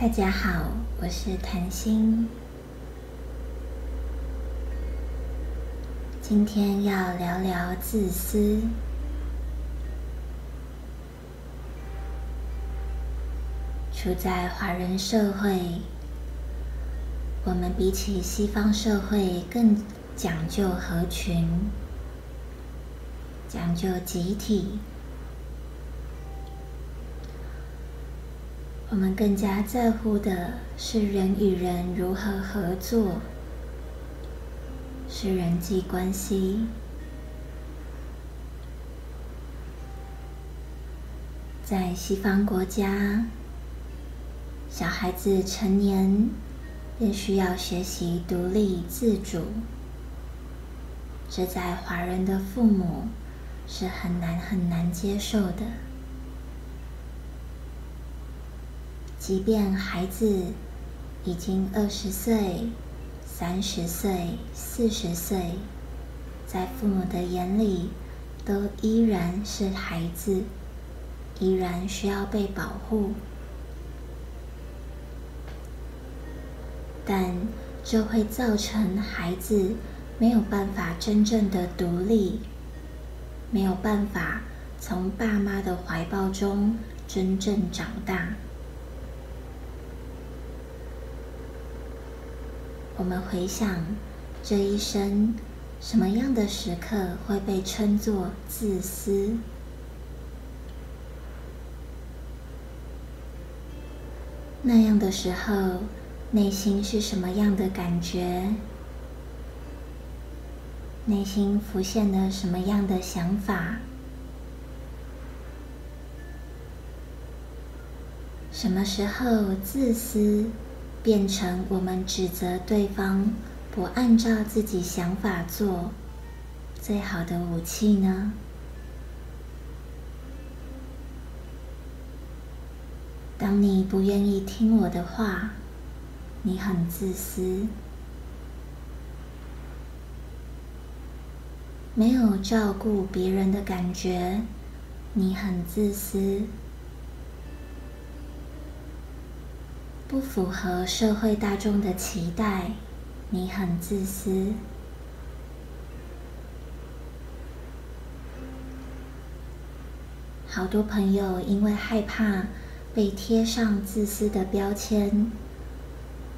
大家好，我是谭心。今天要聊聊自私。处在华人社会，我们比起西方社会更讲究合群，讲究集体。我们更加在乎的是人与人如何合作，是人际关系。在西方国家，小孩子成年便需要学习独立自主，这在华人的父母是很难很难接受的。即便孩子已经二十岁、三十岁、四十岁，在父母的眼里，都依然是孩子，依然需要被保护。但这会造成孩子没有办法真正的独立，没有办法从爸妈的怀抱中真正长大。我们回想这一生，什么样的时刻会被称作自私？那样的时候，内心是什么样的感觉？内心浮现了什么样的想法？什么时候自私？变成我们指责对方不按照自己想法做最好的武器呢？当你不愿意听我的话，你很自私，没有照顾别人的感觉，你很自私。不符合社会大众的期待，你很自私。好多朋友因为害怕被贴上自私的标签，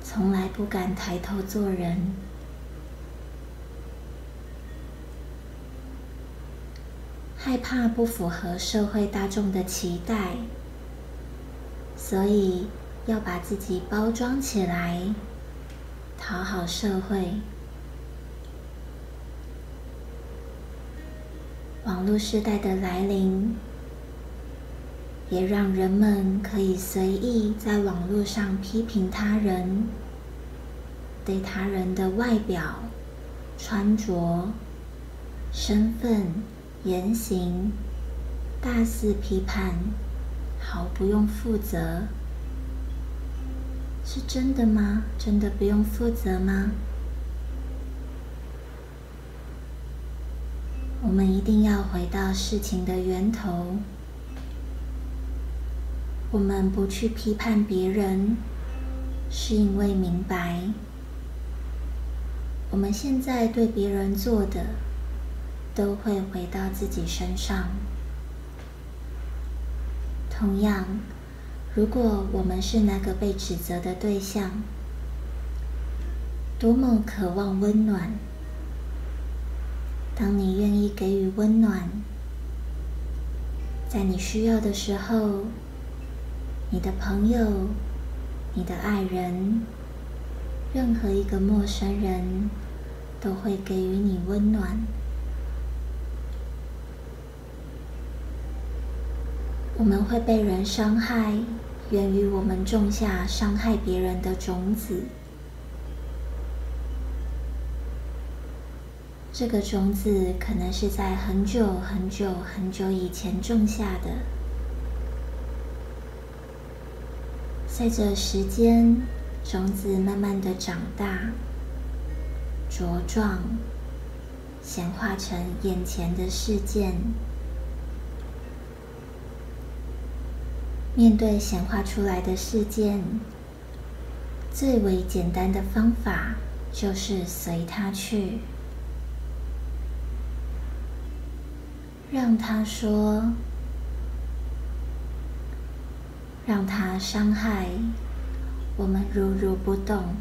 从来不敢抬头做人，害怕不符合社会大众的期待，所以。要把自己包装起来，讨好社会。网络时代的来临，也让人们可以随意在网络上批评他人，对他人的外表、穿着、身份、言行大肆批判，毫不用负责。是真的吗？真的不用负责吗？我们一定要回到事情的源头。我们不去批判别人，是因为明白，我们现在对别人做的，都会回到自己身上。同样。如果我们是那个被指责的对象，多么渴望温暖！当你愿意给予温暖，在你需要的时候，你的朋友、你的爱人、任何一个陌生人，都会给予你温暖。我们会被人伤害。源于我们种下伤害别人的种子，这个种子可能是在很久很久很久以前种下的，随着时间，种子慢慢的长大、茁壮，显化成眼前的事件。面对显化出来的事件，最为简单的方法就是随它去，让他说，让他伤害，我们如如不动。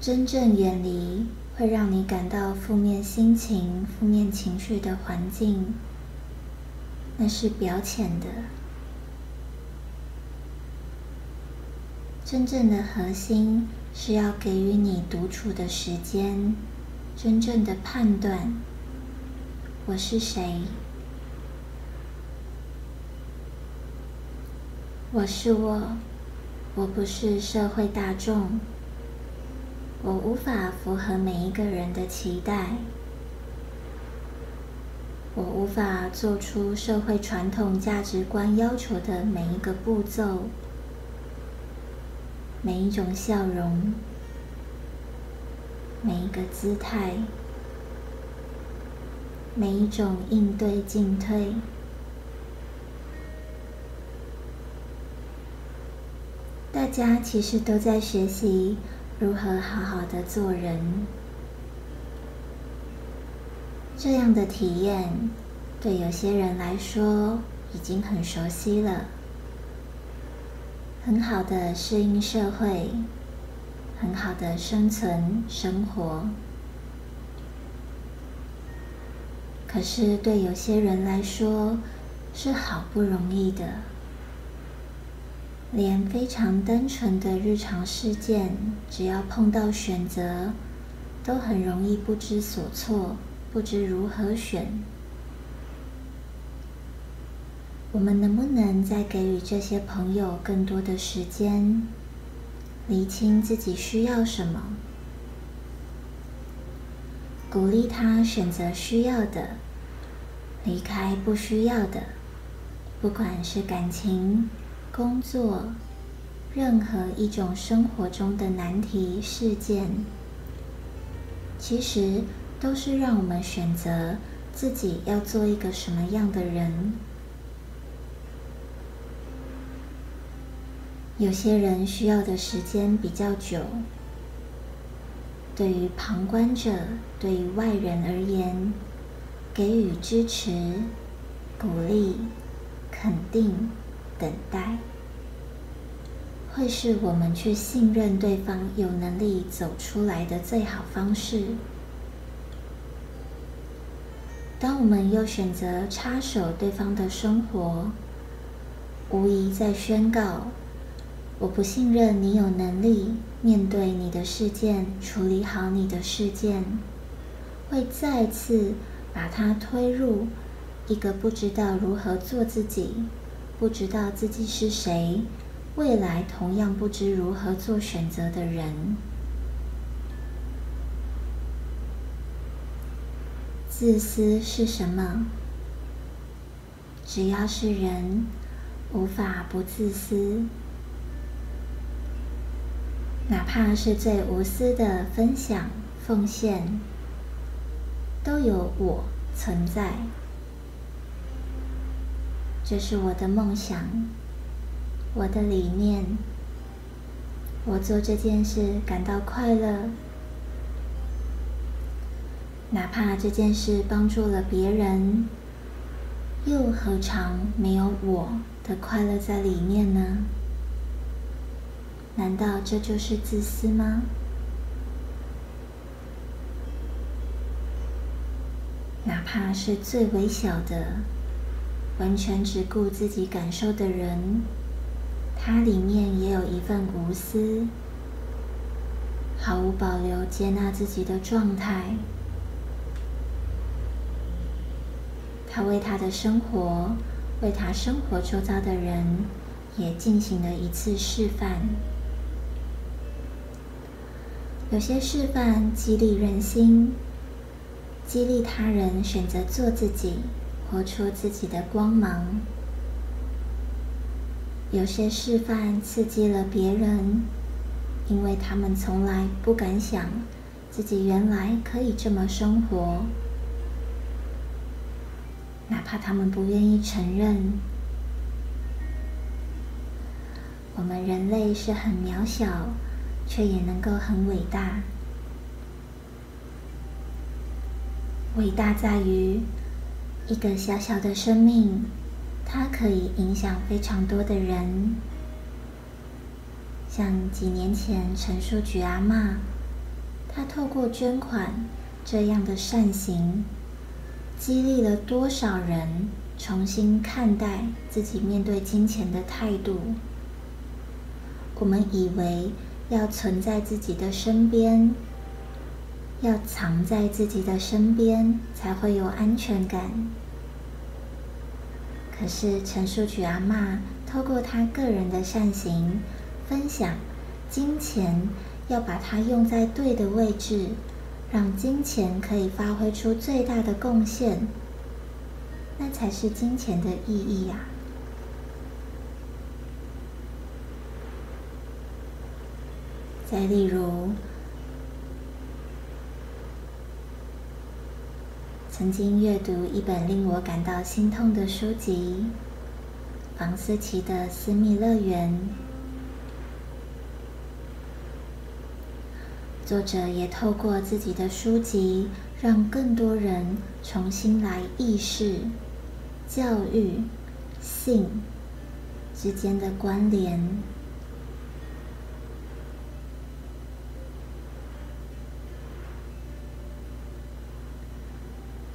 真正远离会让你感到负面心情、负面情绪的环境，那是表浅的。真正的核心是要给予你独处的时间，真正的判断：我是谁？我是我，我不是社会大众。我无法符合每一个人的期待，我无法做出社会传统价值观要求的每一个步骤、每一种笑容、每一个姿态、每一种应对进退。大家其实都在学习。如何好好的做人？这样的体验对有些人来说已经很熟悉了，很好的适应社会，很好的生存生活。可是对有些人来说是好不容易的。连非常单纯的日常事件，只要碰到选择，都很容易不知所措，不知如何选。我们能不能再给予这些朋友更多的时间，厘清自己需要什么，鼓励他选择需要的，离开不需要的，不管是感情。工作，任何一种生活中的难题事件，其实都是让我们选择自己要做一个什么样的人。有些人需要的时间比较久，对于旁观者、对于外人而言，给予支持、鼓励、肯定。等待，会是我们去信任对方有能力走出来的最好方式。当我们又选择插手对方的生活，无疑在宣告：我不信任你有能力面对你的事件，处理好你的事件，会再次把它推入一个不知道如何做自己。不知道自己是谁，未来同样不知如何做选择的人。自私是什么？只要是人，无法不自私。哪怕是最无私的分享、奉献，都有我存在。这是我的梦想，我的理念。我做这件事感到快乐，哪怕这件事帮助了别人，又何尝没有我的快乐在里面呢？难道这就是自私吗？哪怕是最微小的。完全只顾自己感受的人，他里面也有一份无私，毫无保留接纳自己的状态。他为他的生活，为他生活周遭的人，也进行了一次示范。有些示范激励人心，激励他人选择做自己。活出自己的光芒。有些示范刺激了别人，因为他们从来不敢想自己原来可以这么生活，哪怕他们不愿意承认，我们人类是很渺小，却也能够很伟大。伟大在于一个小小的生命，它可以影响非常多的人。像几年前陈树菊阿妈，她透过捐款这样的善行，激励了多少人重新看待自己面对金钱的态度。我们以为要存在自己的身边，要藏在自己的身边才会有安全感。可是陈淑菊阿妈透过她个人的善行。分享金钱，要把它用在对的位置，让金钱可以发挥出最大的贡献，那才是金钱的意义呀。再例如，曾经阅读一本令我感到心痛的书籍——房思琪的《私密乐园》。作者也透过自己的书籍，让更多人重新来意识教育性之间的关联。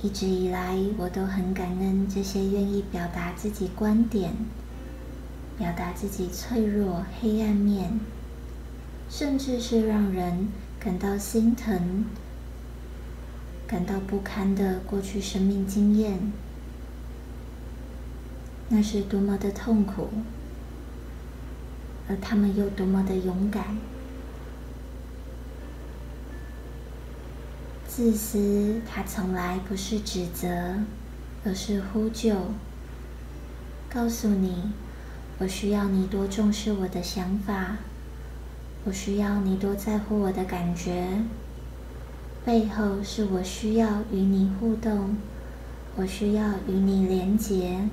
一直以来，我都很感恩这些愿意表达自己观点、表达自己脆弱、黑暗面，甚至是让人。感到心疼、感到不堪的过去生命经验，那是多么的痛苦，而他们又多么的勇敢。自私，它从来不是指责，而是呼救，告诉你：我需要你多重视我的想法。我需要你多在乎我的感觉，背后是我需要与你互动，我需要与你连结。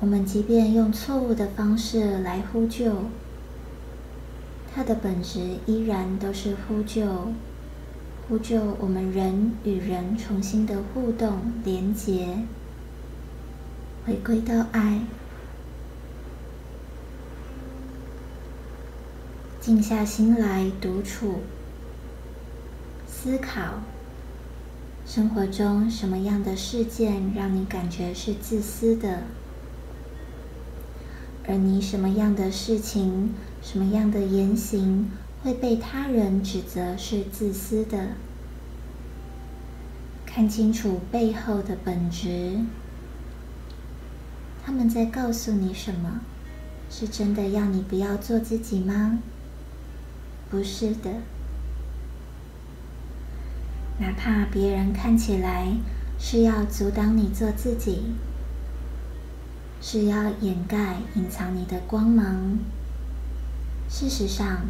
我们即便用错误的方式来呼救，它的本质依然都是呼救，呼救我们人与人重新的互动连结，回归到爱。静下心来独处，思考生活中什么样的事件让你感觉是自私的，而你什么样的事情、什么样的言行会被他人指责是自私的？看清楚背后的本质，他们在告诉你什么？是真的要你不要做自己吗？不是的，哪怕别人看起来是要阻挡你做自己，是要掩盖、隐藏你的光芒，事实上，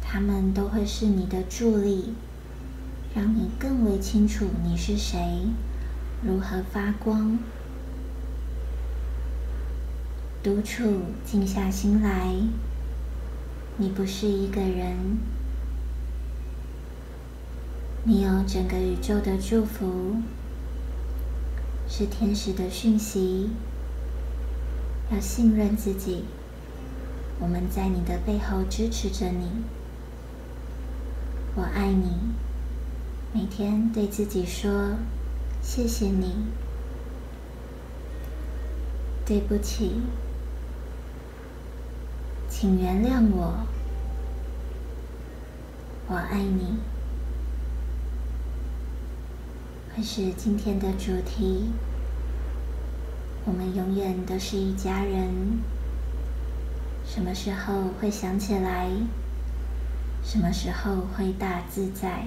他们都会是你的助力，让你更为清楚你是谁，如何发光。独处，静下心来。你不是一个人，你有整个宇宙的祝福，是天使的讯息。要信任自己，我们在你的背后支持着你。我爱你，每天对自己说：谢谢你，对不起。请原谅我，我爱你，会是今天的主题。我们永远都是一家人。什么时候会想起来？什么时候会大自在？